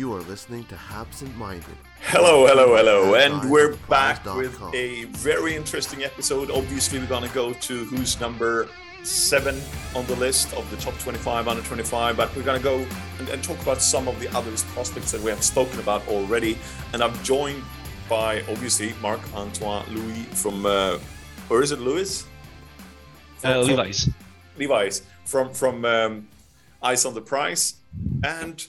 You are listening to Absent Minded. Hello, hello, hello, and we're back with a very interesting episode. Obviously, we're gonna go to who's number seven on the list of the top 25 under 25, but we're gonna go and, and talk about some of the other prospects that we have spoken about already. And I'm joined by obviously Marc Antoine Louis from, uh, or is it Louis? From, uh, Levi's. Levi's from from um, Eyes on the Prize, and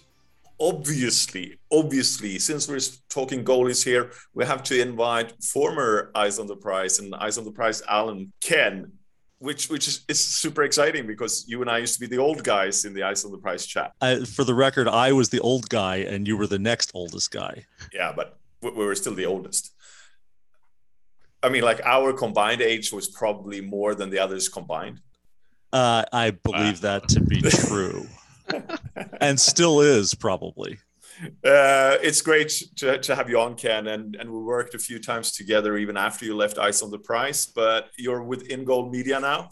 obviously, obviously, since we're talking goalies here, we have to invite former Eyes on the Prize and Eyes on the Prize Alan Ken, which which is, is, super exciting because you and I used to be the old guys in the Eyes on the Prize chat. for the record, I was the old guy and you were the next oldest guy. Yeah, but we were still the oldest. I mean, like our combined age was probably more than the others combined. Uh, I believe that to be true, and still is probably. Uh, it's great to, to have you on, Ken, and, and we worked a few times together even after you left Eyes on the Prize. But you're with In Goal Media now.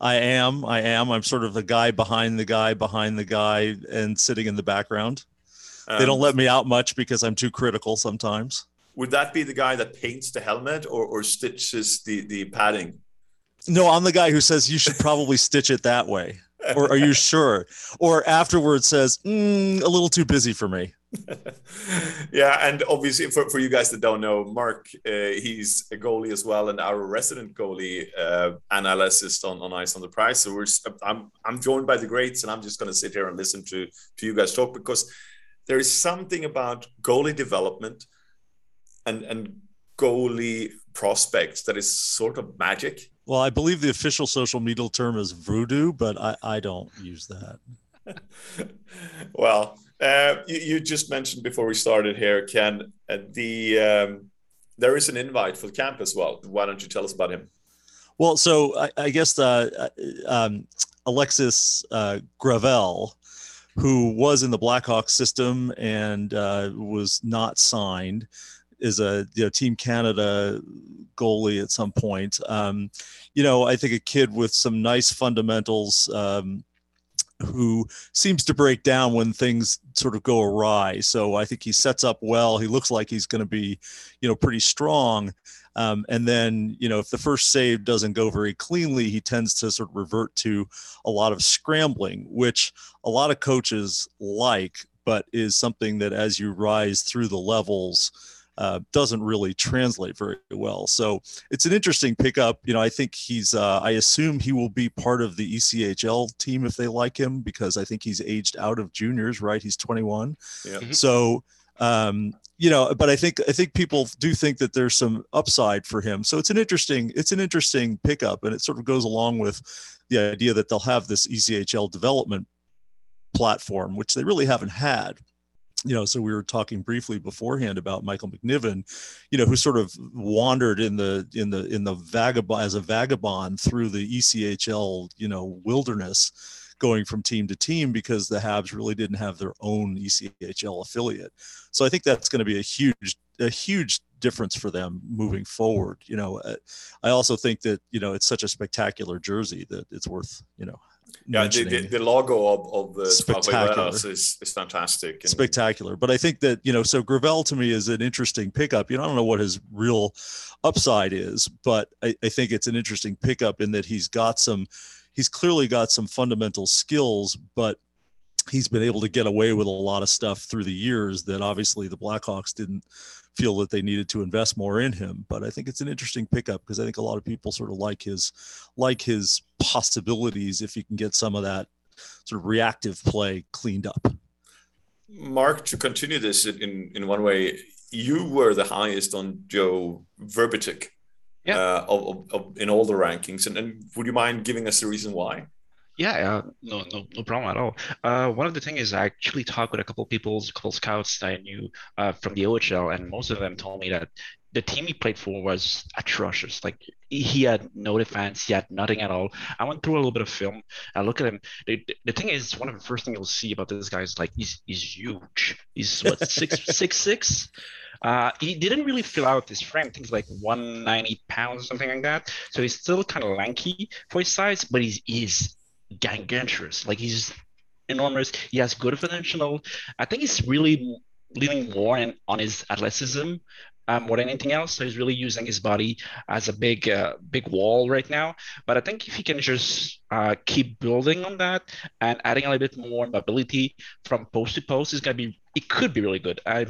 I am. I am. I'm sort of the guy behind the guy behind the guy and sitting in the background. Um, they don't um, let me out much because I'm too critical sometimes. Would that be the guy that paints the helmet or, or stitches the, the padding? No, I'm the guy who says you should probably stitch it that way. Or are you sure? Or afterwards says, mm, a little too busy for me. yeah, and obviously for, for you guys that don't know, Mark, uh, he's a goalie as well, and our resident goalie uh, analyst on, on Eyes on the Prize. So we're I'm I'm joined by the greats, and I'm just going to sit here and listen to to you guys talk because there is something about goalie development and and goalie prospects that is sort of magic well, I believe the official social media term is voodoo, but I, I don't use that. well, uh, you, you, just mentioned before we started here, Ken, uh, the um, there is an invite for the camp as well. Why don't you tell us about him? Well, so I, I guess uh, um, Alexis uh, Gravel, who was in the Blackhawks system and uh, was not signed, is a you know, Team Canada goalie at some point. Um, you know, I think a kid with some nice fundamentals um, who seems to break down when things sort of go awry. So I think he sets up well. He looks like he's going to be, you know, pretty strong. Um, and then, you know, if the first save doesn't go very cleanly, he tends to sort of revert to a lot of scrambling, which a lot of coaches like, but is something that as you rise through the levels, uh, doesn't really translate very well. So it's an interesting pickup. You know, I think he's, uh, I assume he will be part of the ECHL team if they like him because I think he's aged out of juniors, right? He's 21. Yeah. Mm-hmm. So, um, you know, but I think I think people do think that there's some upside for him. So it's an interesting it's an interesting pickup, and it sort of goes along with the idea that they'll have this ECHL development platform, which they really haven't had you know, so we were talking briefly beforehand about Michael McNiven, you know, who sort of wandered in the in the in the vagabond as a vagabond through the ECHL, you know, wilderness, going from team to team because the Habs really didn't have their own ECHL affiliate. So I think that's going to be a huge a huge difference for them moving forward. You know, uh, I also think that you know it's such a spectacular jersey that it's worth you know yeah, the, the, the, logo of, of the spectacular is, is fantastic. And... Spectacular. But I think that, you know, so Gravel to me is an interesting pickup. You know, I don't know what his real upside is, but I, I think it's an interesting pickup in that he's got some, he's clearly got some fundamental skills, but he's been able to get away with a lot of stuff through the years that obviously the Blackhawks didn't feel that they needed to invest more in him. But I think it's an interesting pickup because I think a lot of people sort of like his like his possibilities if he can get some of that sort of reactive play cleaned up. Mark, to continue this in in one way, you were the highest on Joe Vrbetic yeah. uh, of, of, in all the rankings, and, and would you mind giving us the reason why? Yeah, uh, no, no, no problem at all. Uh, one of the things is I actually talked with a couple of people, a couple scouts that I knew uh, from the OHL, and most of them told me that the team he played for was atrocious. Like he had no defense, he had nothing at all. I went through a little bit of film. I look at him. The, the thing is, one of the first things you'll see about this guy is like he's he's huge. He's what six six six. Uh, he didn't really fill out his frame. Things like 190 pounds, or something like that. So he's still kind of lanky for his size, but he's he's gangantrous. Like he's enormous. He has good potential. I think he's really leaning more in, on his athleticism um, more than anything else. So he's really using his body as a big, uh, big wall right now. But I think if he can just uh, keep building on that and adding a little bit more mobility from post to post, is going to be. It could be really good. I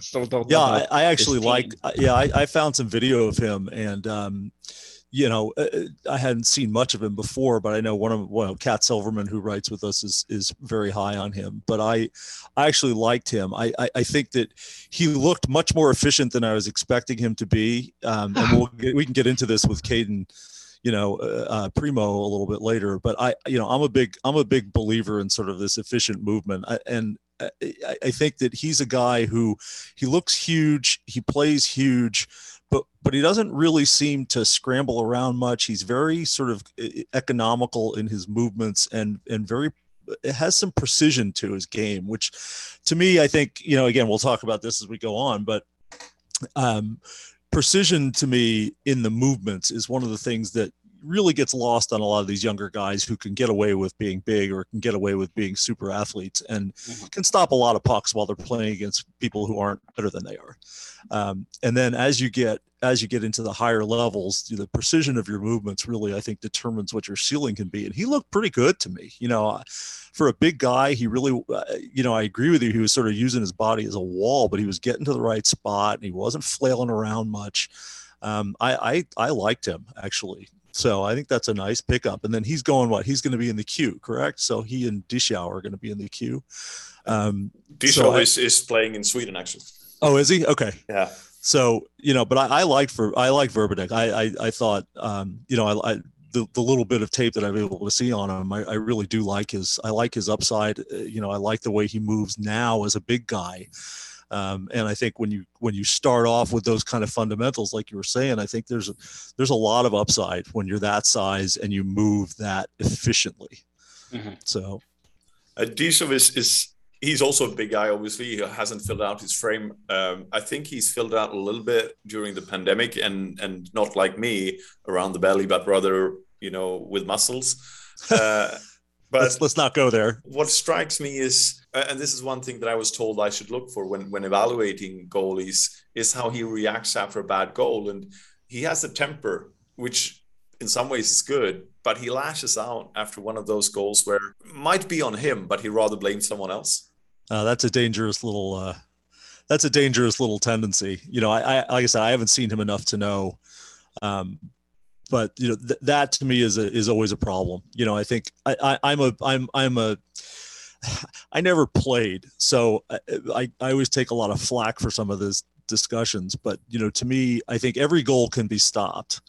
still don't. Yeah, I, I, actually like. Yeah, I, I, found some video of him and. Um, you know, uh, uh, I hadn't seen much of him before, but I know one of well, Cat Silverman, who writes with us, is is very high on him. But I, I actually liked him. I I, I think that he looked much more efficient than I was expecting him to be. Um, and we'll get, we can get into this with Cayden, you know, uh, uh, Primeau a little bit later. But I, you know, I'm a big I'm a big believer in sort of this efficient movement, I, and I, I think that he's a guy who he looks huge, he plays huge but but he doesn't really seem to scramble around much. He's very sort of economical in his movements and and very it has some precision to his game, which to me, I think, you know, again, we'll talk about this as we go on, but um, precision to me in the movements is one of the things that really gets lost on a lot of these younger guys who can get away with being big or can get away with being super athletes and mm-hmm. can stop a lot of pucks while they're playing against people who aren't better than they are. Um, and then as you get as you get into the higher levels, the precision of your movements really, I think, determines what your ceiling can be. And he looked pretty good to me. You know, for a big guy, he really, uh, you know, I agree with you. He was sort of using his body as a wall, but he was getting to the right spot and he wasn't flailing around much. Um, I, I I liked him actually. So I think that's a nice pickup. And then he's going what? He's going to be in the queue, correct? So he and Dichow are going to be in the queue. Um, so is, is playing in Sweden actually. Oh, is he? Okay. Yeah. So you know, but I, I like for I like Vrbetic. I I, I thought um, you know I, I the, the little bit of tape that I'm able to see on him, I, I really do like his I like his upside. Uh, you know, I like the way he moves now as a big guy. Um, and I think when you when you start off with those kind of fundamentals, like you were saying, I think there's a, there's a lot of upside when you're that size and you move that efficiently. Mm-hmm. So, uh, is is he's also a big guy. Obviously, he hasn't filled out his frame. Um, I think he's filled out a little bit during the pandemic, and and not like me around the belly, but rather you know with muscles. Uh, but let's, let's not go there. What strikes me is, uh, and this is one thing that I was told I should look for when when evaluating goalies, is how he reacts after a bad goal, and he has a temper which in some ways is good, but he lashes out after one of those goals where might be on him, but he rather blames someone else. Uh, that's a dangerous little. Uh, that's a dangerous little tendency. You know, I, I like I said, I haven't seen him enough to know, um, but you know th- that to me is a, is always a problem. You know, I think I, I I'm a I'm I'm a I never played, so I, I, I always take a lot of flack for some of these discussions. But you know, to me, I think every goal can be stopped,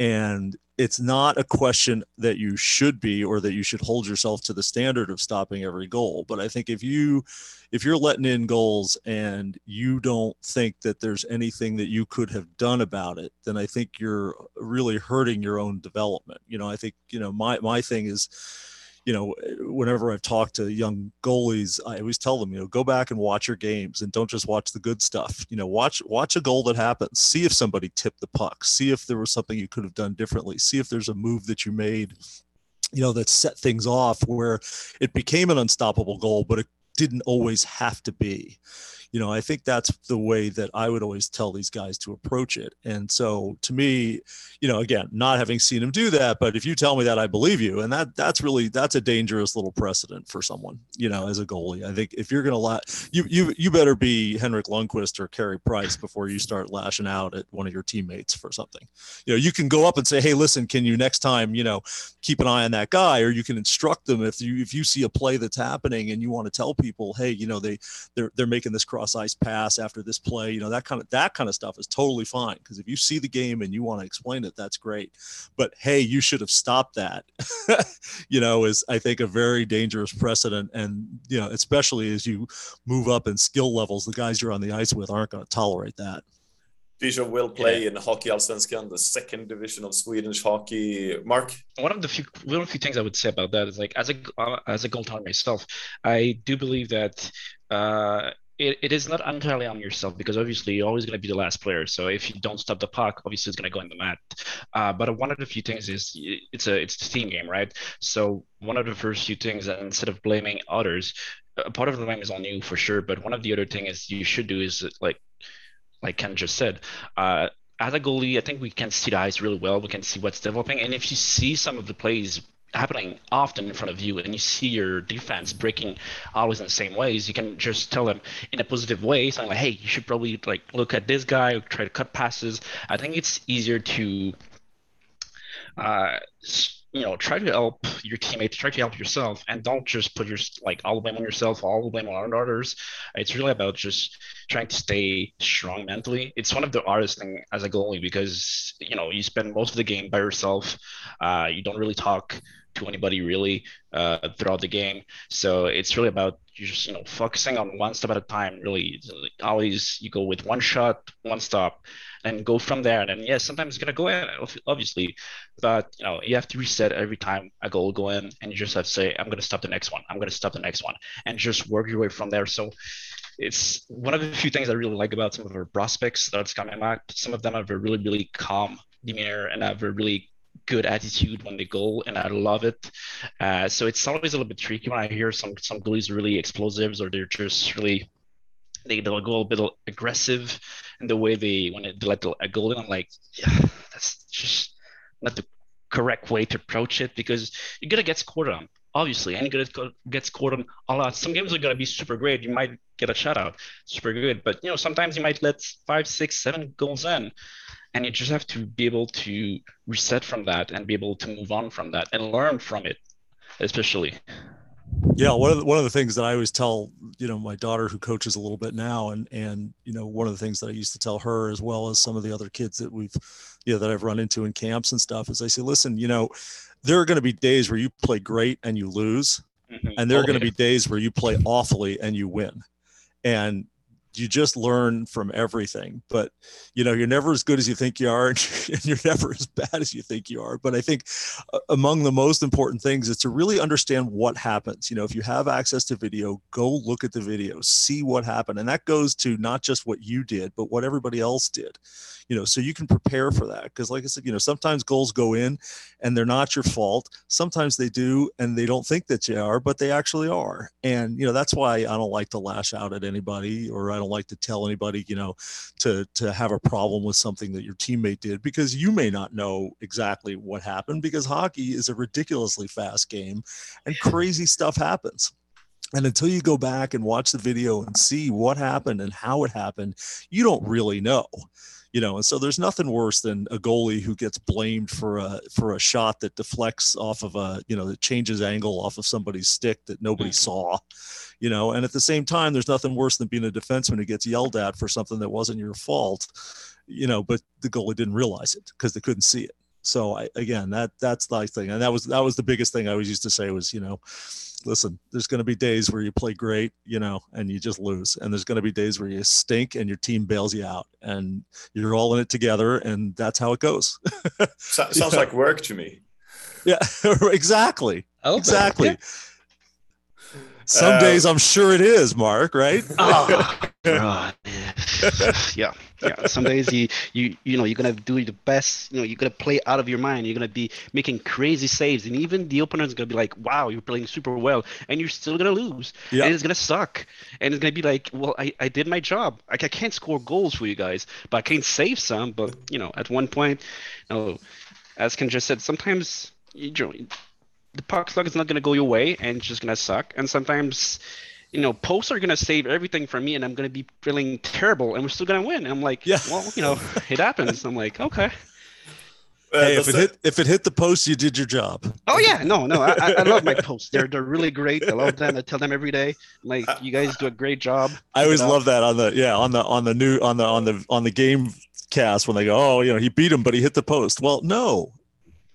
and it's not a question that you should be or that you should hold yourself to the standard of stopping every goal. But i think if you if you're letting in goals and you don't think that there's anything that you could have done about it then i think you're really hurting your own development. You know i think you know my my thing is you know, whenever I've talked to young goalies, I always tell them, you know, go back and watch your games and don't just watch the good stuff. You know, watch watch a goal that happens. See if somebody tipped the puck. See if there was something you could have done differently. See if there's a move that you made, you know, that set things off where it became an unstoppable goal, but it didn't always have to be you know i think that's the way that i would always tell these guys to approach it. And so to me you know again not having seen him do that but if you tell me that i believe you. And that that's really that's a dangerous little precedent for someone you know as a goalie. I think if you're going to let you you you better be henrik lundqvist or Carey price before you start lashing out at one of your teammates for something. You know you can go up and say hey listen can you next time you know keep an eye on that guy? Or you can instruct them if you if you see a play that's happening and you want to tell people hey you know they they're they're making this cross ice pass after this play you know that kind of that kind of stuff is totally fine because if you see the game and you want to explain it that's great but hey you should have stopped that you know is i think a very dangerous precedent and you know especially as you move up in skill levels the guys you're on the ice with aren't going to tolerate that Dichow will play yeah. in Hockey Allsvenskan, the second division of Swedish hockey. Mark, one of the few one of the few things I would say about that is like as a uh, as a goaltender myself, I do believe that uh, it, it is not entirely on yourself because obviously you're always going to be the last player. So if you don't stop the puck, obviously it's going to go in the mat. Uh, but one of the few things is it's a it's a team game, right? So one of the first few things, instead of blaming others, a part of the blame is on you for sure. But one of the other thing is you should do is like, like Ken just said, uh, as a goalie, I think we can see the ice really well. We can see what's developing, and if you see some of the plays happening often in front of you and you see your defense breaking always in the same ways you can just tell them in a positive way something like hey you should probably like look at this guy try to cut passes. I think it's easier to uh, you know, try to help your teammates, try to help yourself, and don't just put your like all the blame on yourself, all the blame on others. It's really about just trying to stay strong mentally. It's one of the hardest thing as a goalie because you know you spend most of the game by yourself. Uh, you don't really talk to anybody really uh, throughout the game. So it's really about you just you know focusing on one step at a time. Really, always you go with one shot, one stop, and go from there. And yeah, sometimes it's gonna go in, obviously, but you know you have to reset every time a goal go in, and you just have to say I'm gonna stop the next one. I'm gonna stop the next one, and just work your way from there. So it's one of the few things I really like about some of our prospects that's coming back. Some of them have a really, really calm demeanor and have a really good attitude when they go, and I love it. Uh, so it's always a little bit tricky when I hear some some goalies really explosives or they're just really they they'll go a bit aggressive in the way they when they let a goal in. I'm like, yeah, that's just not the correct way to approach it because you're gonna get scored on. Obviously, and you're gonna get scored on a lot. Some games are gonna be super great. You might get a shutout, super good, but you know sometimes you might let five, six, seven goals in and you just have to be able to reset from that and be able to move on from that and learn from it especially yeah one of the, one of the things that i always tell you know my daughter who coaches a little bit now and and you know one of the things that i used to tell her as well as some of the other kids that we've you know that i've run into in camps and stuff is i say listen you know there are going to be days where you play great and you lose mm-hmm. and there are oh, going to yeah. be days where you play awfully and you win and you just learn from everything but you know you're never as good as you think you are and you're never as bad as you think you are. But i think uh, among the most important things is to really understand what happens. You know if you have access to video go look at the video see what happened. And that goes to not just what you did but what everybody else did. You know so you can prepare for that because like i said you know sometimes goals go in and they're not your fault. Sometimes they do and they don't think that they are but they actually are. And you know that's why i don't like to lash out at anybody or i don't like to tell anybody, you know, to to have a problem with something that your teammate did because you may not know exactly what happened because hockey is a ridiculously fast game and crazy stuff happens. And until you go back and watch the video and see what happened and how it happened, you don't really know you know and so there's nothing worse than a goalie who gets blamed for a for a shot that deflects off of a you know that changes angle off of somebody's stick that nobody mm. saw you know and at the same time there's nothing worse than being a defenseman who gets yelled at for something that wasn't your fault you know but the goalie didn't realize it because they couldn't see it so I, again that that's the thing and that was that was the biggest thing i always used to say was you know listen, there's going to be days where you play great, you know, and you just lose. And there's going to be days where you stink and your team bails you out and you're all in it together. And that's how it goes. so, sounds like work to me. Yeah, exactly. Exactly. Yeah. Some uh, days I'm sure it is, Mark, right? Oh, God. yeah. Yeah. Some days you you you know you're gonna do the best, you know, you're gonna play out of your mind. You're gonna be making crazy saves. And even the opponent's gonna be like, wow, you're playing super well, and you're still gonna lose. Yeah. And it's gonna suck. And it's gonna be like, well, I, I did my job. Like I can't score goals for you guys, but I can save some. But you know, at one point, you know, as Ken just said, sometimes you know the puck luck is not going to go your way and it's just going to suck. And sometimes, you know, posts are going to save everything from me and I'm going to be feeling terrible and we're still going to win. And I'm like, yeah. well, you know, it happens. I'm like, okay. Hey, if it hit if it hit the post, you did your job. Oh yeah, no, no, I, I love my posts. They're they're really great. I love them. I tell them every day. Like you guys do a great job. I always love that on the yeah on the on the new on the on the on the game cast when they go, oh, you know, he beat him, but he hit the post. Well, no,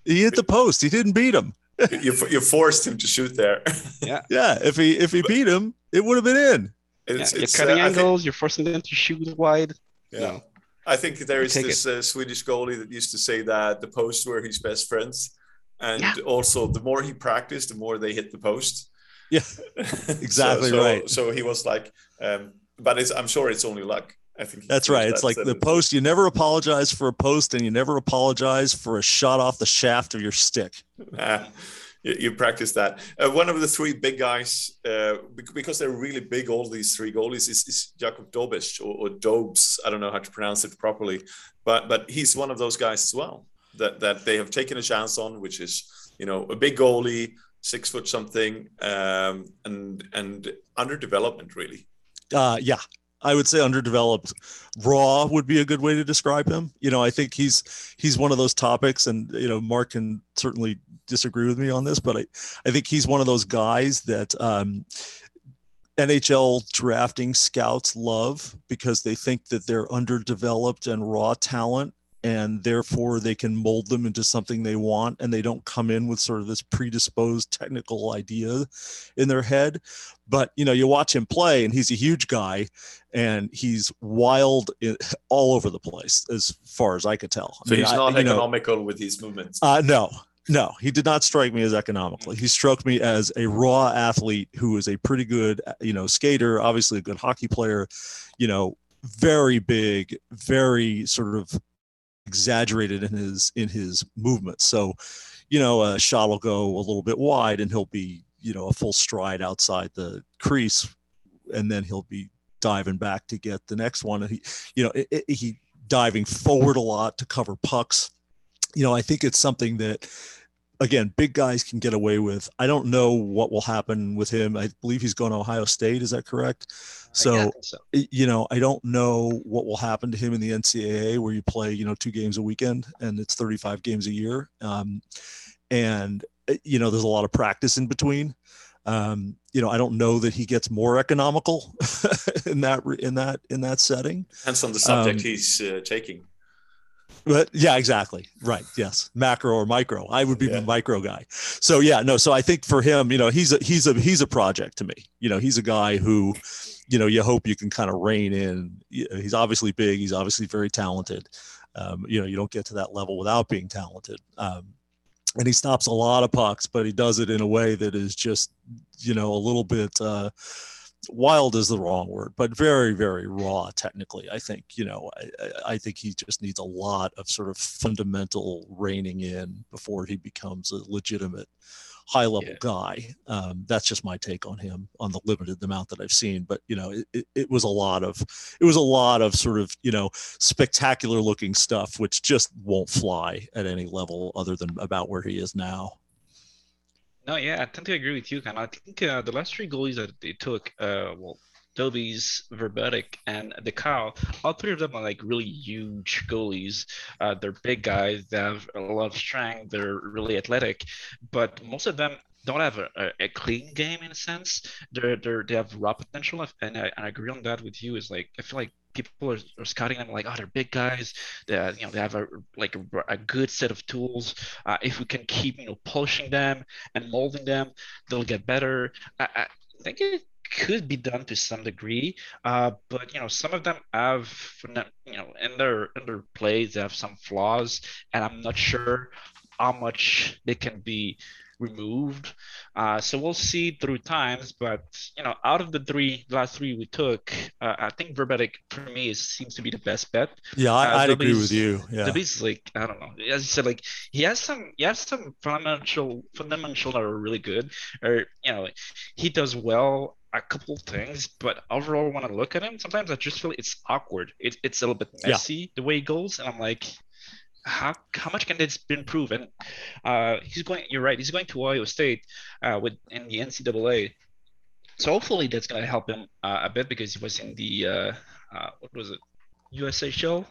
he hit the post. He didn't beat him you you forced him to shoot there. Yeah, yeah. If he if he beat him, it would have been in. It's, yeah, it's, you're cutting uh, angles. Think, you're forcing them to shoot wide. Yeah. No. I think there is this uh, Swedish goalie that used to say that the posts were his best friends, and yeah. also the more he practiced, the more they hit the post. Yeah, exactly so, so, right. So he was like, um, but I'm sure it's only luck. I think that's right. It's like the post. You never apologize for a post, and you never apologize for a shot off the shaft of your stick. You, you practice that. Uh, one of the three big guys, uh, because they're really big, all these three goalies, is, is Jakob Dobes or, or Dobes. I don't know how to pronounce it properly, but but he's one of those guys as well that that they have taken a chance on, which is you know a big goalie, six foot something, um, and and under development really. Uh, yeah, I would say underdeveloped. Raw would be a good way to describe him. You know, I think he's he's one of those topics, and you know, Mark can certainly disagree with me on this, but I I think he's one of those guys that um, NHL drafting scouts love because they think that they're underdeveloped and raw talent and therefore they can mold them into something they want and they don't come in with sort of this predisposed technical idea in their head. But you know you watch him play and he's a huge guy and he's wild all over the place as far as i could tell. So I mean, he's not I, economical know, with his movements. Uh, no no, he did not strike me as economical. He struck me as a raw athlete who is a pretty good, you know, skater, obviously a good hockey player, you know, very big, very sort of exaggerated in his in his movements. So, you know, uh, a shot will go a little bit wide and he'll be, you know, a full stride outside the crease and then he'll be diving back to get the next one and he you know, it, it, he diving forward a lot to cover pucks. You know, I think it's something that again, big guys can get away with. I don't know what will happen with him. I believe he's going to Ohio State. Is that correct? So, so, you know, I don't know what will happen to him in the NCAA where you play, you know, two games a weekend and it's 35 games a year. Um, and, eh, you know, there's a lot of practice in between. Um, you know, I don't know that he gets more economical in that, in that, in that setting. Depends on the subject um, he's uh, taking. But yeah, exactly. Right. Yes. Macro or micro. I would be yeah. the micro guy. So yeah, no. So I think for him, you know, he's a he's a he's a project to me. You know, he's a guy who, you know, you hope you can kind of rein in. He's obviously big. He's obviously very talented. Um, you know, you don't get to that level without being talented. Um, and he stops a lot of pucks, but he does it in a way that is just, you know, a little bit. Uh, wild is the wrong word, but very, very raw technically. I think, you know, I, I, think he just needs a lot of sort of fundamental reining in before he becomes a legitimate high level yeah. guy. Um, that's just my take on him on the limited amount that I've seen. But, you know, it, it, it was a lot of, it was a lot of sort of, you know, spectacular looking stuff, which just won't fly at any level other than about where he is now. No, yeah, I tend to agree with you, Ken. I think uh, the last three goalies that they took, uh, well, Dobes, Verbeek, and Dichow, all three of them are like really huge goalies. Uh, they're big guys. They have a lot of strength. They're really athletic, but most of them don't have a, a, clean game in a sense. They're, they're they have raw potential, and I, I agree on that with you. Is like I feel like people are, are, scouting them like, oh, they're big guys. They, you know, they have a like a, a good set of tools. Uh, if we can keep, you know, polishing them and molding them, they'll get better. I, I think it could be done to some degree, uh, but you know, some of them have, you know, in their in their plays, they have some flaws, and I'm not sure how much they can be removed. Uh, so we'll see through times, but you know, out of the three last three we took, uh, I think Verbeek for me is, seems to be the best bet. Yeah, I, would uh, agree with you. Yeah, is like I don't know. As you said, like he has some, he has some fundamental fundamental that are really good, or you know, he does well a couple of things, but overall, when I look at him, sometimes I just feel it's awkward. It, it's a little bit messy yeah. the way he goes, and I'm like, how how much can this be improved? And uh, he's going. You're right. He's going to Ohio State uh, with in the NCAA. So hopefully that's going to help him uh, a bit because he was in the uh, uh, what was it USHL,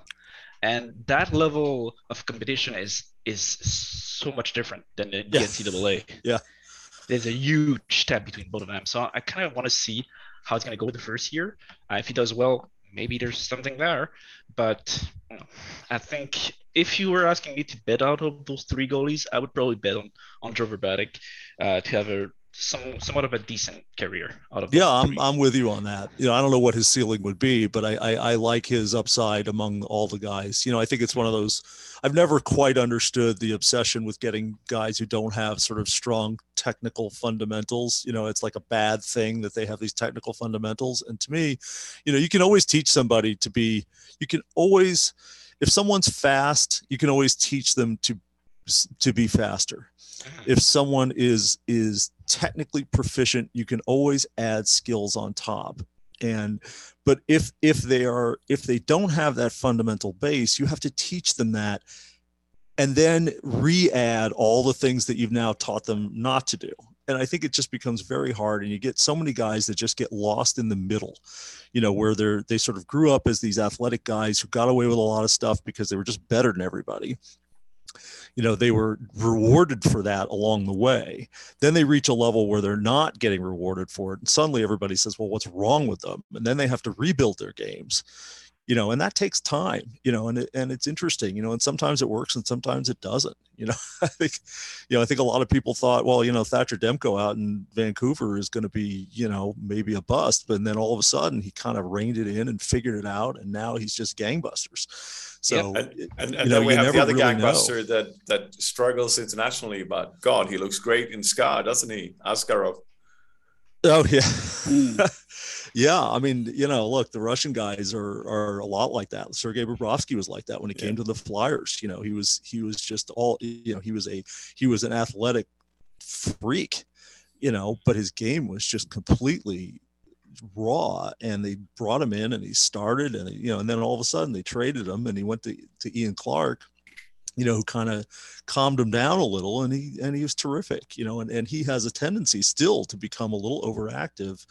and that level of competition is is so much different than the, the NCAA. Yeah, there's a huge step between both of them. So I kind of want to see how it's going to go the first year. Uh, if he does well, maybe there's something there. But I think if you were asking me to bet out of those three goalies, I would probably bet on on Joe Verbeek uh, to have a some somewhat of a decent career out of yeah I'm, I'm with you on that. You know i don't know what his ceiling would be but I, I, I like his upside among all the guys. You know i think it's one of those i've never quite understood the obsession with getting guys who don't have sort of strong technical fundamentals. You know it's like a bad thing that they have these technical fundamentals. And to me you know you can always teach somebody to be you can always if someone's fast you can always teach them to to be faster. Mm-hmm. If someone is is technically proficient, you can always add skills on top. And but if if they are if they don't have that fundamental base, you have to teach them that and then re-add all the things that you've now taught them not to do and I think it just becomes very hard. And you get so many guys that just get lost in the middle, you know, where they're they sort of grew up as these athletic guys who got away with a lot of stuff because they were just better than everybody. You know, they were rewarded for that along the way. Then they reach a level where they're not getting rewarded for it. And suddenly everybody says, well, what's wrong with them? And then they have to rebuild their games you know and that takes time you know and it, and it's interesting you know and sometimes it works and sometimes it doesn't you know i think you know i think a lot of people thought well you know thatcher demko out in vancouver is going to be you know maybe a bust but then all of a sudden he kind of reined it in and figured it out and now he's just gangbusters so yeah. and, and, and know, then we have the other really gangbuster know. that that struggles internationally but god he looks great in scar doesn't he askarov oh yeah mm. Yeah, I mean, you know, look, the Russian guys are are a lot like that. Sergei Bobrovsky was like that when he yeah. came to the Flyers. You know, he was he was just all you know, he was a he was an athletic freak, you know, but his game was just completely raw and they brought him in and he started and you know and then all of a sudden they traded him and he went to, to Ian Clark you know, who kind of calmed him down a little and he and he was terrific, you know, and, and he has a tendency still to become a little overactive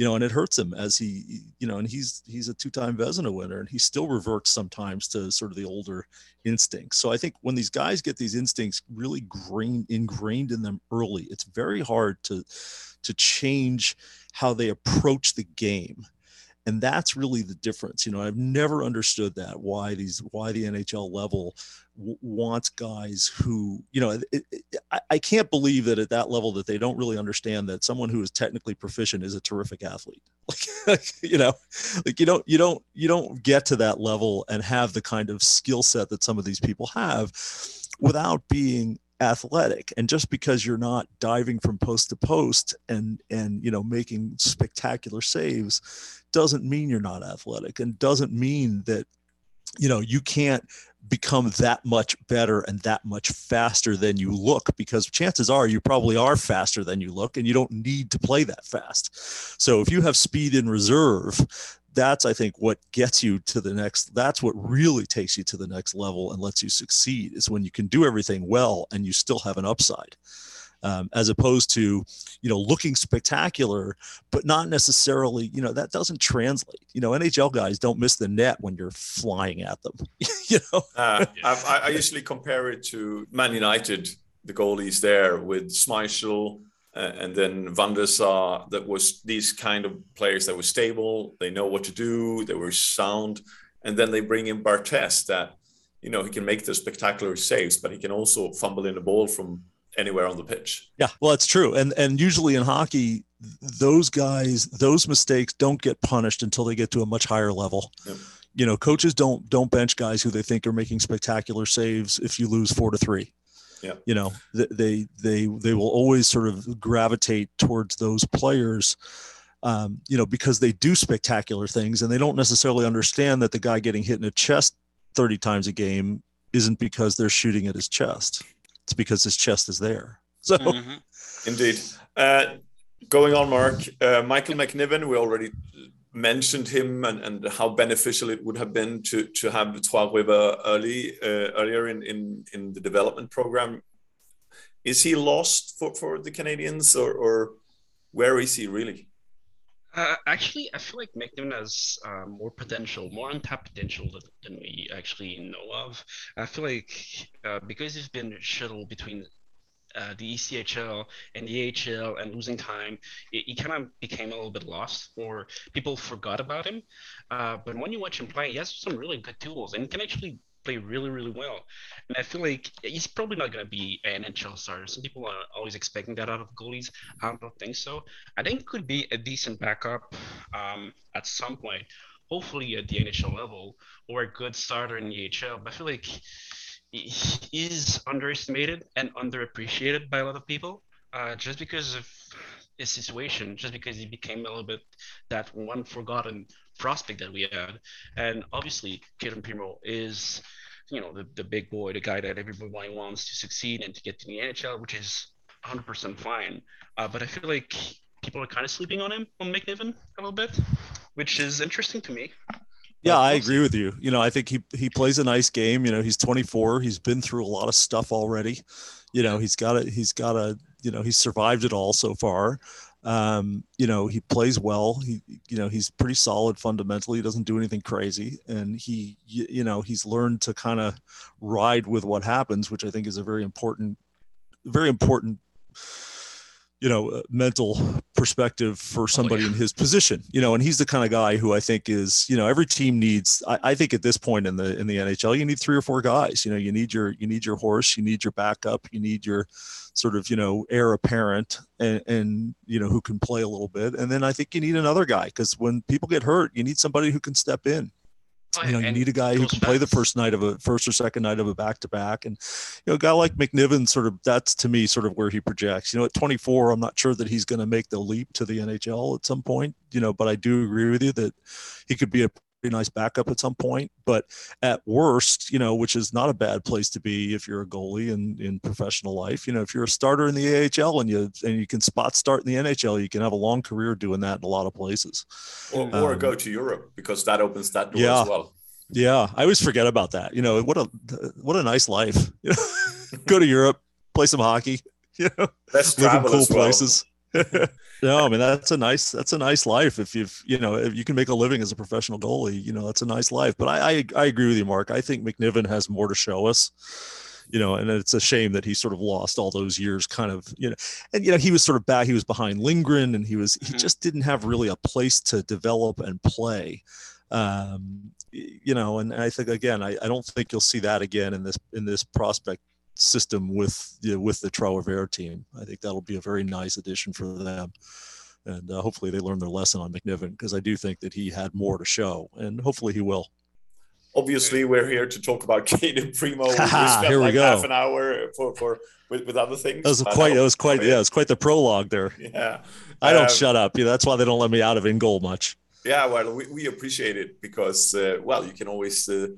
you know, and it hurts him as he, you know, and he's he's a two-time Vezina winner, and he still reverts sometimes to sort of the older instincts. So I think when these guys get these instincts really grain, ingrained in them early, it's very hard to to change how they approach the game and that's really the difference you know i've never understood that why these why the nhl level w- wants guys who you know it, it, I, I can't believe that at that level that they don't really understand that someone who is technically proficient is a terrific athlete. Like you know like you don't you don't you don't get to that level and have the kind of skill set that some of these people have without being athletic. And just because you're not diving from post to post and and you know making spectacular saves doesn't mean you're not athletic and doesn't mean that you know you can't become that much better and that much faster than you look because chances are you probably are faster than you look and you don't need to play that fast. So if you have speed in reserve that's i think what gets you to the next that's what really takes you to the next level and lets you succeed is when you can do everything well and you still have an upside um, as opposed to you know looking spectacular but not necessarily you know that doesn't translate. You know nhl guys don't miss the net when you're flying at them you know? Uh, I, I, usually compare it to man united the goalies there with Schmeichel uh, and then Van der Sar that was these kind of players that were stable they know what to do they were sound and then they bring in Barthez that you know he can make the spectacular saves but he can also fumble in the ball from anywhere on the pitch. Yeah, well, that's true. And and usually in hockey, those guys, those mistakes don't get punished until they get to a much higher level. You know, coaches don't don't bench guys who they think are making spectacular saves if you lose four to three. Yeah. You know, they they they will always sort of gravitate towards those players. Um, you know, because they do spectacular things and they don't necessarily understand that the guy getting hit in the chest 30 times a game isn't because they're shooting at his chest it's because his chest is there. So, mm-hmm. indeed. Uh, going on, Mark, uh, Michael McNiven, we already mentioned him and, and how beneficial it would have been to to have Trois River early uh, earlier in, in in the development program. Is he lost for, for the Canadians or, or where is he really? Uh, actually, I feel like McNiven has uh, more potential, more untapped potential than, than, we actually know of. I feel like uh, because he's been shuttled between uh, the ECHL and the AHL and losing time, he kind of became a little bit lost, or people forgot about him. Uh, but when you watch him play, he has some really good tools and can actually play really, really well. And I feel like he's probably not going to be an NHL starter. Some people are always expecting that out of goalies. I don't think so. I think he could be a decent backup um, at some point, hopefully at the NHL level, or a good starter in the AHL. But I feel like is underestimated and underappreciated by a lot of people uh, just because of his situation, just because he became a little bit that one forgotten prospect that we had. And obviously, Cayden Primeau is you know the, the big boy, the guy that everybody wants to succeed and to get to the NHL, which is 100% fine. Uh, but I feel like people are kind of sleeping on him on McNiven a little bit, which is interesting to me. Yeah, I agree with you. You know, I think he he plays a nice game. You know, he's 24. He's been through a lot of stuff already. You know, he's got a he's got a you know he's survived it all so far. Um, you know, he plays well. He you know he's pretty solid fundamentally. He doesn't do anything crazy, and he you, you know he's learned to kind of ride with what happens, which I think is a very important very important you know uh, mental perspective for somebody oh, yeah. in his position you know and he's the kind of guy who i think is you know every team needs I, I, think at this point in the in the nhl you need three or four guys you know you need your you need your horse you need your backup you need your sort of you know heir apparent and, and you know who can play a little bit and then i think you need another guy because when people get hurt you need somebody who can step in Oh, you know, you need a guy who can play the first night of a first or second night of a back to back. And, you know, a guy like McNiven sort of that's to me sort of where he projects. You know, at 24, I'm not sure that he's going to make the leap to the NHL at some point, you know, but I do agree with you that he could be a nice backup at some point. But at worst, you know, which is not a bad place to be if you're a goalie in, in professional life. You know, if you're a starter in the AHL and you and you can spot start in the NHL, you can have a long career doing that in a lot of places. Or, or um, go to Europe because that opens that door yeah, as well. Yeah, I always forget about that. You know, what a what a nice life. Go to Europe, play some hockey. You know, Best live in cool well. no, I mean that's a nice that's a nice life. If you've you know if you can make a living as a professional goalie, you know that's a nice life. But I I, I agree with you, Mark. I think McNiven has more to show us. You know, and it's a shame that he sort of lost all those years, kind of you know, and you know he was sort of back. He was behind Lindgren, and he was he mm-hmm. just didn't have really a place to develop and play. Um, you know, and I think again, I, I don't think you'll see that again in this in this prospect system with you know, with the Trouer team. I think that'll be a very nice addition for them, and uh, hopefully they learn their lesson on McNiven because I do think that he had more to show, and hopefully he will. Obviously, we're here to talk about Cayden Primeau. We spent here we like go. half an hour for for with, with other things. That was quite. That was quite. Yeah, it was quite the prologue there. Yeah, I don't um, shut up. Yeah, that's why they don't let me out of in goal much. Yeah, well, we, we appreciate it because, uh, well, you can always uh,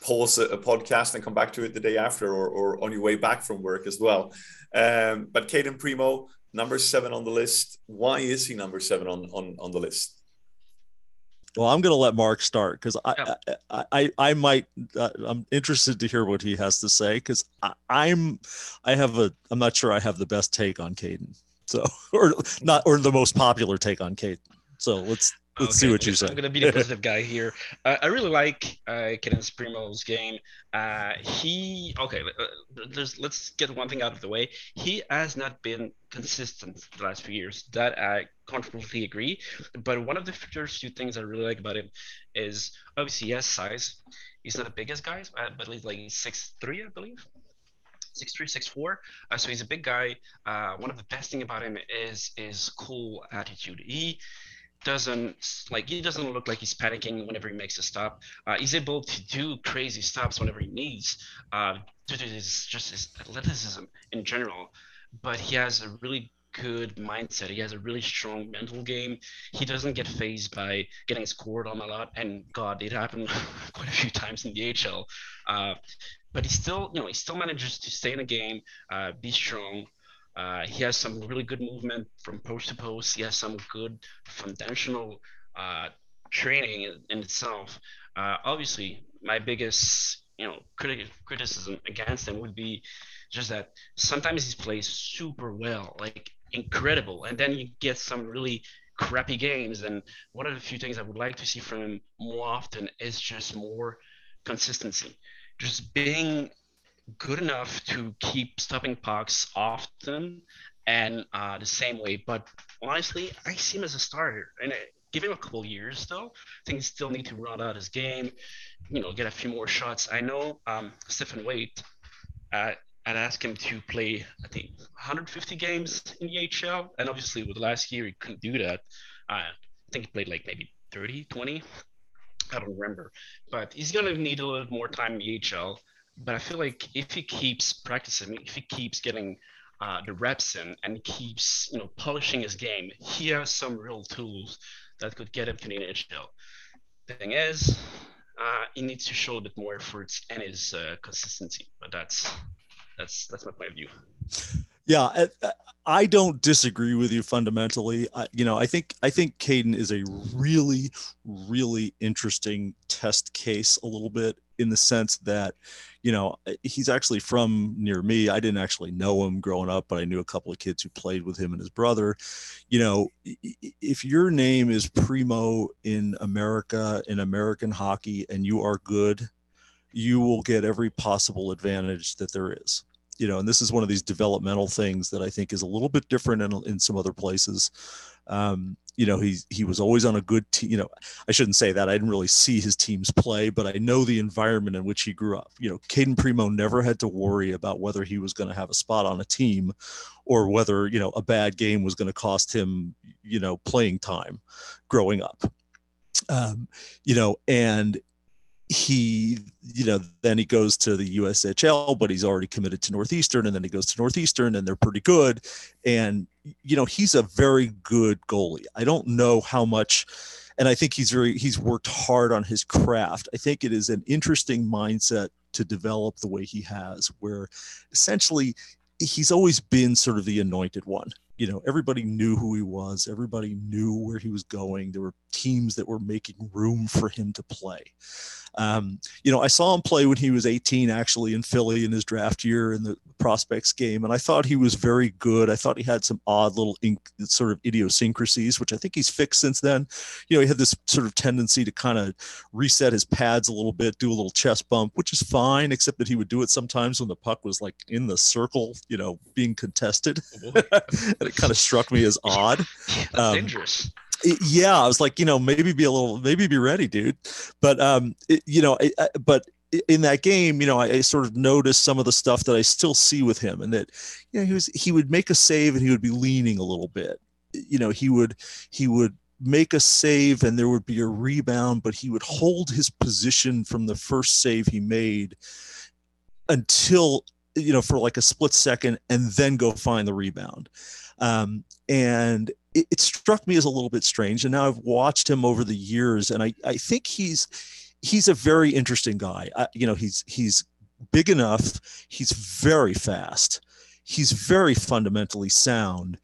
pause a, a, podcast and come back to it the day after or, or on your way back from work as well. Um, but Cayden Primeau, number seven on the list. Why is he number seven on, on, on the list? Well, I'm going to let Mark start because I, yeah. I, I, I, might, uh, I'm interested to hear what he has to say because I'm, I have a, I'm not sure I have the best take on Cayden. So, or not, or the most popular take on Cayden. So let's Let's okay, see what you say. I'm gonna be the positive guy here. Uh, I really like uh, Cayden Primeau's game. Uh, he okay. Uh, let's get one thing out of the way. He has not been consistent the last few years. That I completely agree. But one of the first few things I really like about him is obviously he has size. He's not the biggest guy, but he's like six three, I believe. Six three, six four. Uh, so he's a big guy. Uh, one of the best thing about him is is cool attitude. He doesn't like he doesn't look like he's panicking whenever he makes a stop. Uh, he's able to do crazy stops whenever he needs uh, due to his just his athleticism in general. But he has a really good mindset. He has a really strong mental game. He doesn't get phased by getting scored on a lot. And God, it happened quite a few times in the AHL. Uh, but he still, you know, he still manages to stay in the game, uh, be strong, uh, he has some really good movement from post to post. He has some good foundational uh, training in, in itself. Uh, obviously, my biggest you know criti- criticism against him would be just that sometimes he plays super well, like incredible, and then you get some really crappy games. And one of the few things I would like to see from him more often is just more consistency, just being good enough to keep stopping pucks often and uh, the same way. But honestly, I see him as a starter. And uh, give him a couple years, though. I think he still need to run out his game, you know, get a few more shots. I know um, Stéphane Waite, uh, I'd ask him to play, I think, 150 games in the HL. And obviously, with last year, he couldn't do that. Uh, I think he played like maybe 30, 20. I don't remember. But he's going to need a little more time in the HL but I feel like if he keeps practicing, if he keeps getting uh, the reps in and keeps you know polishing his game, he has some real tools that could get him to the NHL. The thing is, uh, he needs to show a bit more efforts and his uh, consistency. But that's that's that's my point of view. Yeah, I don't disagree with you fundamentally. I, you know, I think I think Cayden is a really, really interesting test case a little bit in the sense that, you know, he's actually from near me. I didn't actually know him growing up, but I knew a couple of kids who played with him and his brother. You know, if your name is Primeau in America in American hockey and you are good, you will get every possible advantage that there is you know, and this is one of these developmental things that I think is a little bit different in, in some other places. Um, you know, he he was always on a good team. You know, I shouldn't say that. I didn't really see his teams play, but I know the environment in which he grew up. You know, Cayden Primeau never had to worry about whether he was going to have a spot on a team, or whether you know a bad game was going to cost him you know playing time, growing up. Um, you know, and he you know then he goes to the USHL but he's already committed to Northeastern and then he goes to Northeastern and they're pretty good and you know he's a very good goalie. I don't know how much and I think he's very he's worked hard on his craft. I think it is an interesting mindset to develop the way he has where essentially he's always been sort of the anointed one. You know everybody knew who he was. Everybody knew where he was going. There were teams that were making room for him to play um, you know, I saw him play when he was 18, actually in Philly in his draft year in the prospects game, and I thought he was very good. I thought he had some odd little sort of idiosyncrasies, which I think he's fixed since then. You know, he had this sort of tendency to kind of reset his pads a little bit, do a little chest bump, which is fine, except that he would do it sometimes when the puck was like in the circle, you know, being contested, oh, and it kind of struck me as odd. That's um, dangerous yeah i was like you know maybe be a little maybe be ready dude. But um it, you know but in that game you know I, I, sort of noticed some of the stuff that i still see with him and that you know he was he would make a save and he would be leaning a little bit. You know he would he would make a save and there would be a rebound but he would hold his position from the first save he made until you know for like a split second and then go find the rebound. Um, and it, it, struck me as a little bit strange. And now I've watched him over the years, and I, I think he's he's a very interesting guy. I, you know, he's he's big enough. He's very fast. He's very fundamentally sound,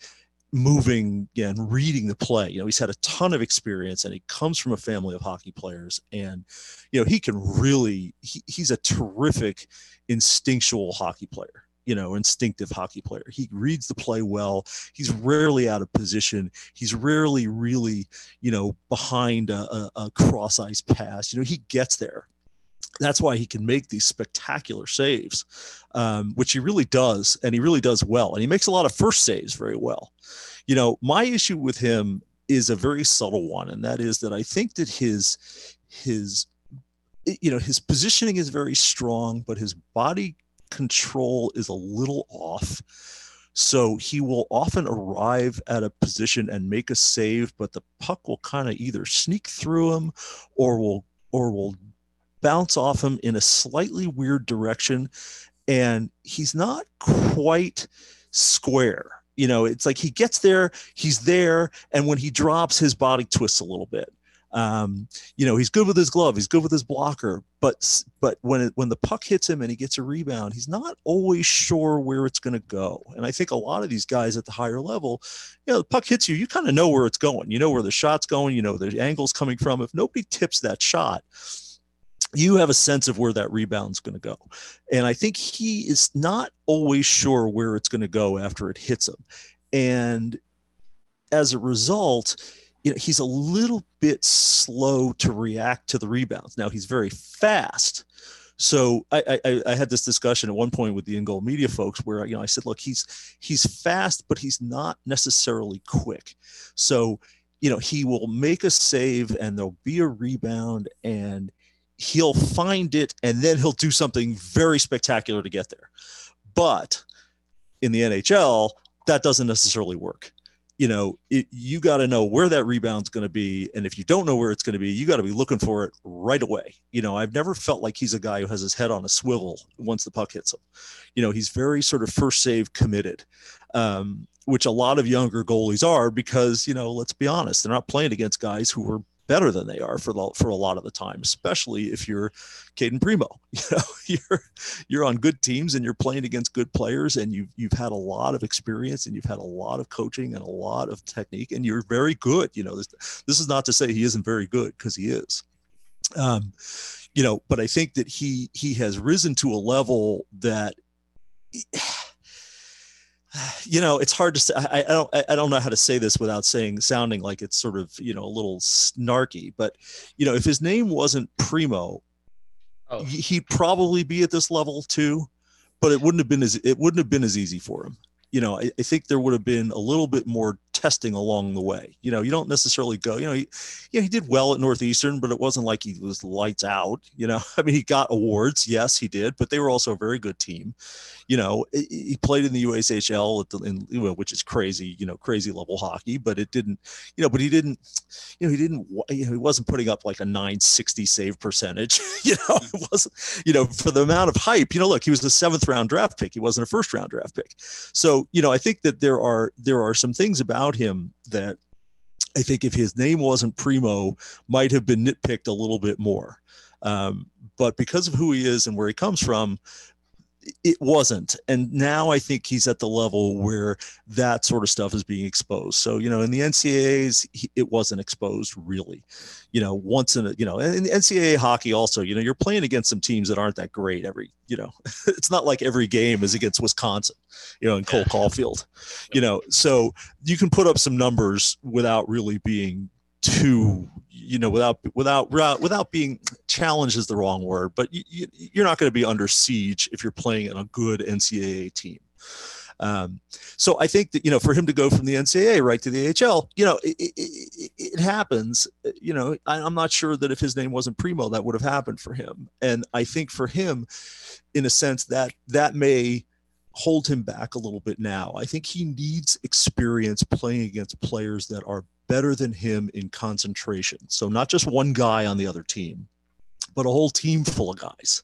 moving and reading the play. You know, he's had a ton of experience, and he comes from a family of hockey players. And you know, he can really he, he's a terrific instinctual hockey player you know, instinctive hockey player. He reads the play well. He's rarely out of position. He's rarely really, you know, behind a, a, cross ice pass. You know, he gets there. That's why he can make these spectacular saves, um, which he really does, and he really does well. And he makes a lot of first saves very well. You know, my issue with him is a very subtle one, and that is that I think that his his you know his positioning is very strong, but his body control is a little off. So he will often arrive at a position and make a save, but the puck will kind of either sneak through him or will or will bounce off him in a slightly weird direction. And he's not quite square. You know, it's like he gets there, he's there, and when he drops, his body twists a little bit. Um, you know, he's good with his glove, he's good with his blocker, but but when it, when the puck hits him and he gets a rebound, he's not always sure where it's going to go. And I think a lot of these guys at the higher level, you know, the puck hits you, you kind of know where it's going. You know where the shot's going. You know the angle's coming from. If nobody tips that shot, you have a sense of where that rebound's going to go. And I think he is not always sure where it's going to go after it hits him. And as a result, you know, he's a little bit slow to react to the rebounds. Now he's very fast. So I, I, I had this discussion at one point with the in goal media folks where you know I said, look, he's he's fast, but he's not necessarily quick. So you know he will make a save and there'll be a rebound and he'll find it and then he'll do something very spectacular to get there. But in the NHL, that doesn't necessarily work you know, it, you got to know where that rebound's going to be. And if you don't know where it's going to be, you got to be looking for it right away. You know, I've never felt like he's a guy who has his head on a swivel once the puck hits him. You know, he's very sort of first save committed, um, which a lot of younger goalies are because, you know, let's be honest, they're not playing against guys who are better than they are for the, for a lot of the time, especially if you're Cayden Primeau. You know, you're you're on good teams and you're playing against good players, and you've you've had a lot of experience and you've had a lot of coaching and a lot of technique, and you're very good. You know, this this is not to say he isn't very good because he is. Um, you know, but I think that he he has risen to a level that you know it's hard to say I, I, don't i don't know how to say this without saying sounding like it's sort of you know a little snarky but you know if his name wasn't Primeau oh. he'd probably be at this level too but it wouldn't have been as it wouldn't have been as easy for him you know I, I think there would have been a little bit more testing along the way. You know, you don't necessarily go, you know, he, yeah, he did well at Northeastern, but it wasn't like he was lights out. You know, I mean, he got awards. Yes, he did, but they were also a very good team. You know, he played in the USHL, at the, in, which is crazy, you know, crazy level hockey, but it didn't, you know, but he didn't, you know, he didn't, you know, he wasn't putting up like a 960 save percentage. you know, it wasn't, you know, for the amount of hype, you know, look, he was a seventh round draft pick. He wasn't a first round draft pick. So, you know, I think that there are, there are some things about about him that I think if his name wasn't Primeau, might have been nitpicked a little bit more. Um, but because of who he is and where he comes from, it wasn't. And now i think he's at the level where that sort of stuff is being exposed. So you know in the ncaa's it wasn't exposed really. You know once in a you know in the ncaa hockey also you know you're playing against some teams that aren't that great every you know it's not like every game is against wisconsin you know in Cole Caufield you know. So you can put up some numbers without really being too you know without without without being challenged is the wrong word but you, you're not going to be under siege if you're playing in a good ncaa team um, so I think that you know for him to go from the NCAA right to the AHL, you know, it, it, it happens. You know, I, am not sure that if his name wasn't Primeau, that would have happened for him. And I think for him, in a sense, that that may hold him back a little bit now. I think he needs experience playing against players that are better than him in concentration. So not just one guy on the other team, but a whole team full of guys,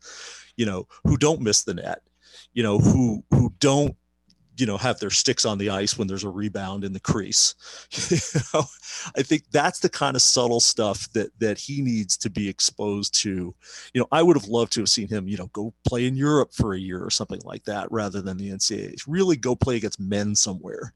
you know, who don't miss the net, you know, who who don't you know have their sticks on the ice when there's a rebound in the crease. You know i think that's the kind of subtle stuff that that he needs to be exposed to. You know i would have loved to have seen him you know go play in europe for a year or something like that rather than the ncaa really go play against men somewhere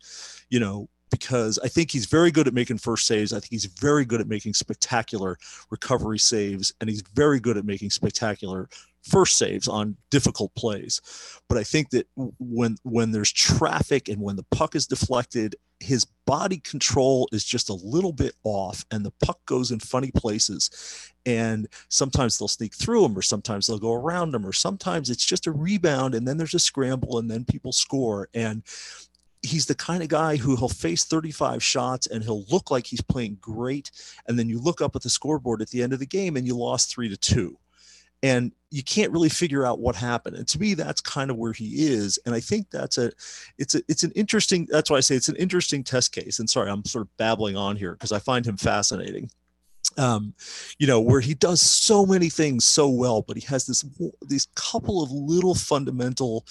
you know because I think he's very good at making first saves. I think he's very good at making spectacular recovery saves, and he's very good at making spectacular first saves on difficult plays. But I think that when when there's traffic and when the puck is deflected, his body control is just a little bit off, and the puck goes in funny places. And sometimes they'll sneak through him, or sometimes they'll go around him, or sometimes it's just a rebound, and then there's a scramble, and then people score. And he's the kind of guy who he'll face 35 shots and he'll look like he's playing great. And then you look up at the scoreboard at the end of the game and you lost 3 to 2 and you can't really figure out what happened. And to me that's kind of where he is. And i think that's a it's a it's an interesting that's why i say it's an interesting test case. And sorry i'm sort of babbling on here because i find him fascinating. Um, you know, where he does so many things so well, but he has this these couple of little fundamental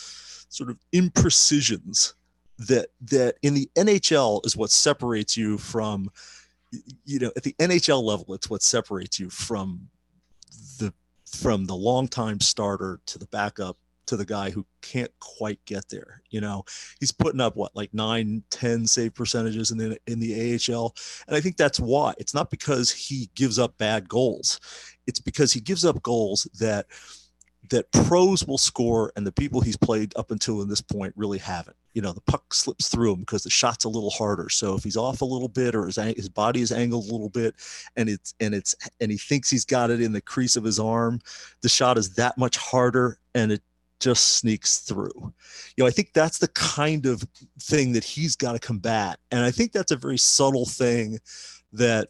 sort of imprecisions that that in the NHL is what separates you from you know at the NHL level it's what separates you from the from the longtime starter to the backup to the guy who can't quite get there you know? He's putting up what like 9 10 save percentages in the in the AHL and I think that's why. It's not because he gives up bad goals. It's because he gives up goals that that pros will score and the people he's played up until in this point really haven't. You know, the puck slips through him because the shot's a little harder. So if he's off a little bit or his, his body is angled a little bit and it's and it's and he thinks he's got it in the crease of his arm, the shot is that much harder and it just sneaks through. You know, I think that's the kind of thing that he's got to combat. And I think that's a very subtle thing that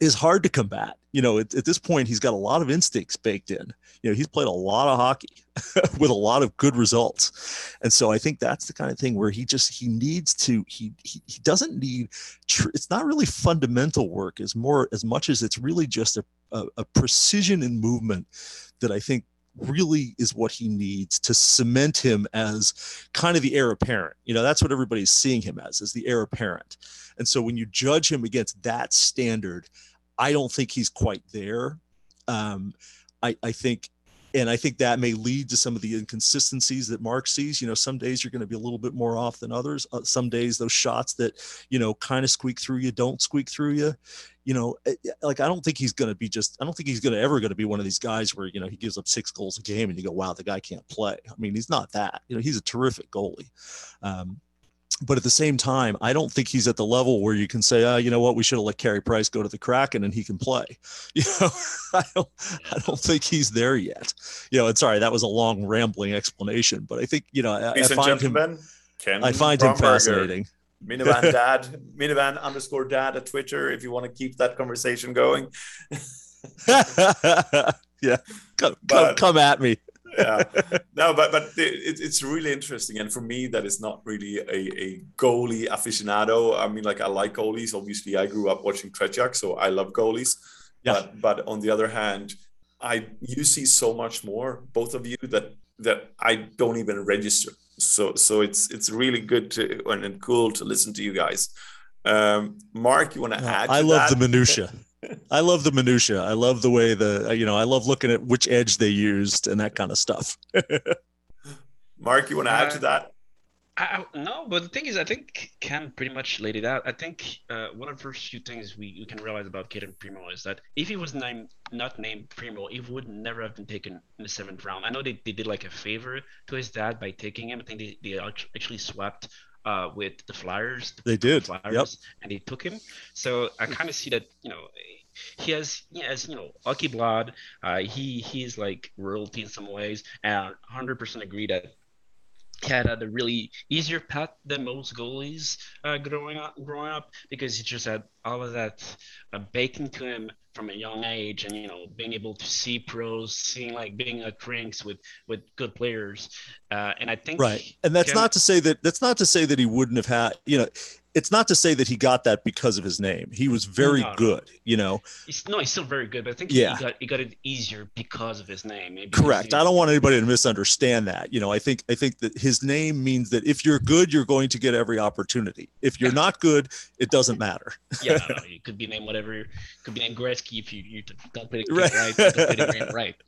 is hard to combat. You know, at, at, this point, he's got a lot of instincts baked in. You know, he's played a lot of hockey with a lot of good results, and so I think that's the kind of thing where he just he needs to he he, he doesn't need. Tr- it's not really fundamental work as more as much as it's really just a, a, a precision in movement that I think really is what he needs to cement him as kind of the heir apparent. You know, that's what everybody's seeing him as, as the heir apparent. And so when you judge him against that standard, I don't think he's quite there. Um, I, I think and I think that may lead to some of the inconsistencies that Mark sees. You know, some days you're going to be a little bit more off than others. Uh, some days those shots that you know kind of squeak through you don't squeak through you. You know, eh, eh, like I don't think he's going to be just. I don't think he's going to ever going to be one of these guys where you know he gives up six goals a game and you go, wow, the guy can't play. I mean, he's not that. You know, he's a terrific goalie. Um, but at the same time, I don't think he's at the level where you can say, oh, you know what, we should have let Carey Price go to the Kraken and he can play. You know, I don't, I don't think he's there yet. You know, and sorry, that was a long rambling explanation, but I think you know, I, I find him, Ken I find him fascinating. Minivan dad, minivan underscore dad at Twitter. If you want to keep that conversation going. yeah, come, but, come, come at me yeah. No but but it, it's really interesting. And for me that is not really a, a goalie aficionado. I mean like i like goalies. Obviously i grew up watching Tretiak, so i love goalies. Yeah. but but on the other hand i you see so much more both of you that that i don't even register. So so it's it's really good to and, and cool to listen to you guys. Um mark you want to add i love that? the minutia I love the minutia. I love the way the you know I love looking at which edge they used and that kind of stuff. Mark, you want to add to uh, that? I, no, but the thing is, I think Cam pretty much laid it out. I think uh, one of the first few things we, we can realize about Cayden Primeau is that if he was named not named Primeau, he would never have been taken in the seventh round. I know they, they did like a favor to his dad by taking him. I think they, they actually swapped uh, with the Flyers. The they did. Flyers, yep. And they took him. So I kind of see that, you know, he has he has you know lucky blood. Uh, he he's like royalty in some ways, and 100% agree that he had a really easier path than most goalies uh, growing up growing up because he just had all of that uh, baked to him from a young age and you know being able to see pros seeing like being at rinks with with good players uh, and i think right and that's not to say that that's not to say that he wouldn't have had you know it's not to say that he got that because of his name. He was very no, good, you know. He's, no, he's still very good, but I think yeah. he, got, he got it easier because of his name. Maybe Correct. I don't want anybody to misunderstand that. You know, I think I think that his name means that if you're good, you're going to get every opportunity. If you're not good, it doesn't matter. yeah, no, you could be named whatever. Could be named Gretzky if you, you don't play the game right. right. Don't play the game right.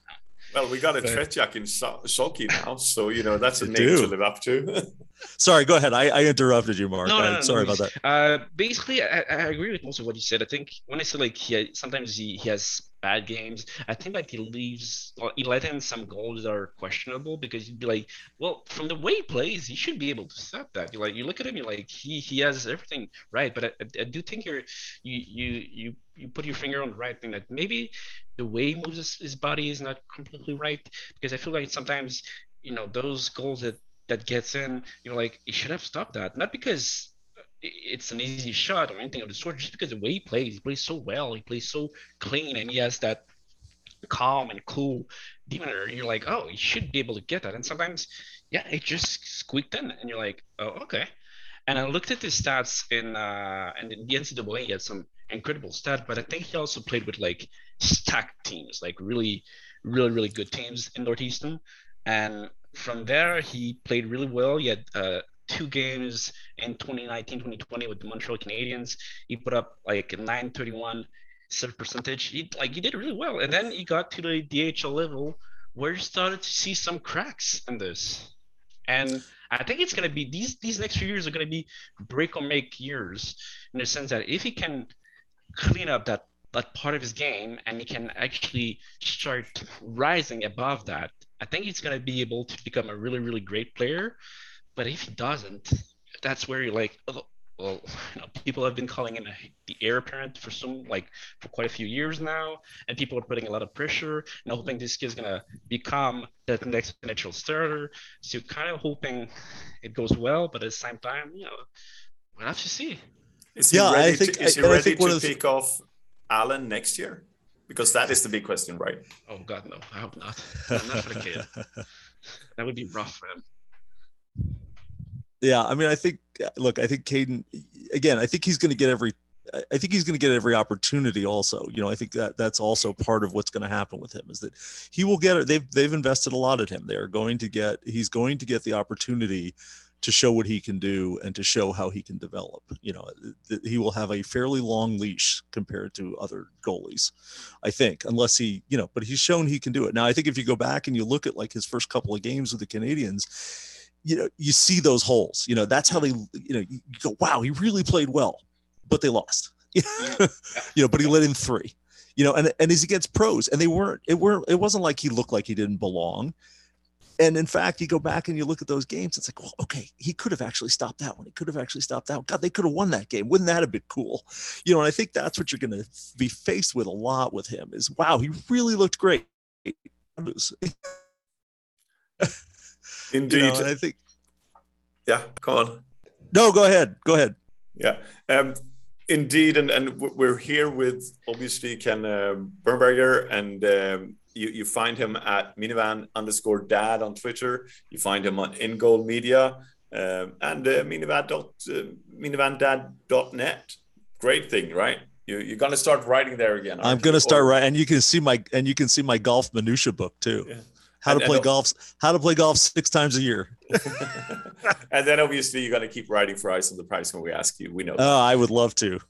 Well, we got a Tretiak in Sulky now, so you know that's a name do. to live up to. sorry, go ahead. I, I interrupted you, Mark. No, no, no, sorry about that. Uh, basically, I, I, agree with most of what you said. I think when I say like he sometimes he, he has bad games, I think like he leaves or he let in some goals that are questionable because you'd be like, well, from the way he plays, he should be able to stop that. You like you look at him, you're like he he has everything right, but I, I do think you're you you you you put your finger on the right thing that maybe the way he moves his, his body is not completely right because I feel like sometimes you know those goals that that gets in, you're like, he should have stopped that. Not because it's an easy shot or anything of the sort, just because the way he plays, he plays so well, he plays so clean, and he has that calm and cool demeanor. You're like, oh, he should be able to get that. And sometimes, yeah, it just squeaked in, and you're like, oh, okay. And I looked at his stats in uh, and in the NCAA, he had some incredible stats, but I think he also played with like stacked teams, like really, really, really good teams in Northeastern. And from there, he played really well. He had uh, two games in 2019 2020 with the Montreal Canadiens. He put up like 931 save percentage. He like he did really well. And then he got to the AHL level where he started to see some cracks in this. And I think it's gonna be these these next few years are gonna be break or make years in the sense that if he can clean up that that part of his game and he can actually start rising above that, I think he's going to be able to become a really, really great player. But if he doesn't, that's where you're like, oh, well, you know, people have been calling him the heir apparent for some, like, for quite a few years now, and people are putting a lot of pressure and hoping this kid's gonna become the next natural starter. So kind of hoping it goes well, but at the same time, you know, we'll have to see. Is he yeah, ready I think, to, is he ready to take off Allen next year? Because that is the big question, right? Oh God, no! I hope not. not for the kid. that would be rough for him. Yeah, I mean, I think. Look, I think Cayden. Again, I think he's going to get every. I think he's going to get every opportunity. Also, you know, I think that that's also part of what's going to happen with him is that he will get. They've they've invested a lot in him. They're going to get. He's going to get the opportunity to show what he can do and to show how he can develop. You know, th- he will have a fairly long leash compared to other goalies, I think, unless he, you know, but he's shown he can do it. Now, I think if you go back and you look at like his first couple of games with the Canadiens, you know, you see those holes. You know, that's how they, you know, you go, wow, he really played well, but they lost. Mm. you know, but he let in three. You know, and and as he gets pros, and they weren't, it weren't, it wasn't like he looked like he didn't belong and in fact, you go back and you look at those games, it's like, well, okay, he could have actually stopped that one. He could have actually stopped that one. God, they could have won that game. Wouldn't that have been cool? You know, and I think that's what you're going to be faced with a lot with him is, wow, he really looked great. Indeed. You know, I think. Yeah, come on. No, go ahead. Go ahead. Yeah. Um, indeed. And, and we're here with obviously Ken uh, Bernberger and um, you, you find him at minivan underscore dad on Twitter. You find him on In Goal Media um, and uh, minivan dot uh, minivandad.net. Great thing, right? You, you're gonna start writing there again. I'm gonna start writing, and you can see my and you can see my golf minutia book too. Yeah. How and, to play and, golf? How to play golf six times a year. and then obviously you're gonna keep writing for Eyes on the Prize when we ask you. We know. Oh, I would love to.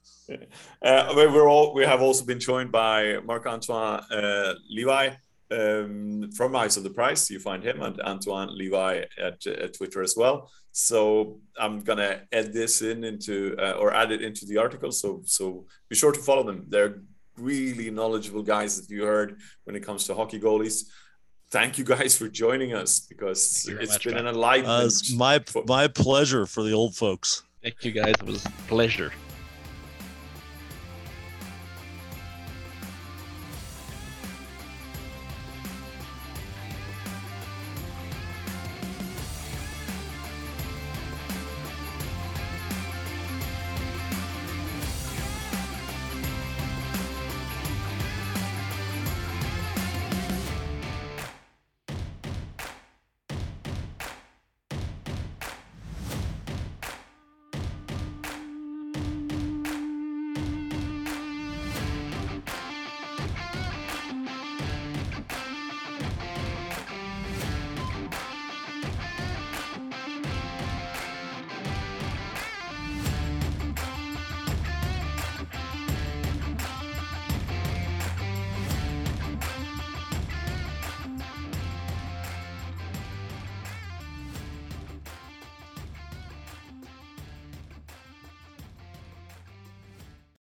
Uh, we're all we have also been joined by Marc Antoine uh, Levi um, from Eyes on the Prize. You find him and Antoine Levi at, at Twitter as well. So I'm gonna add this in into uh, or add it into the article. So so be sure to follow them. They're really knowledgeable guys that you heard when it comes to hockey goalies. Thank you guys for joining us because it's much, been man. an enlightenment. Uh, it's my my pleasure for the old folks. Thank you guys. It was a pleasure.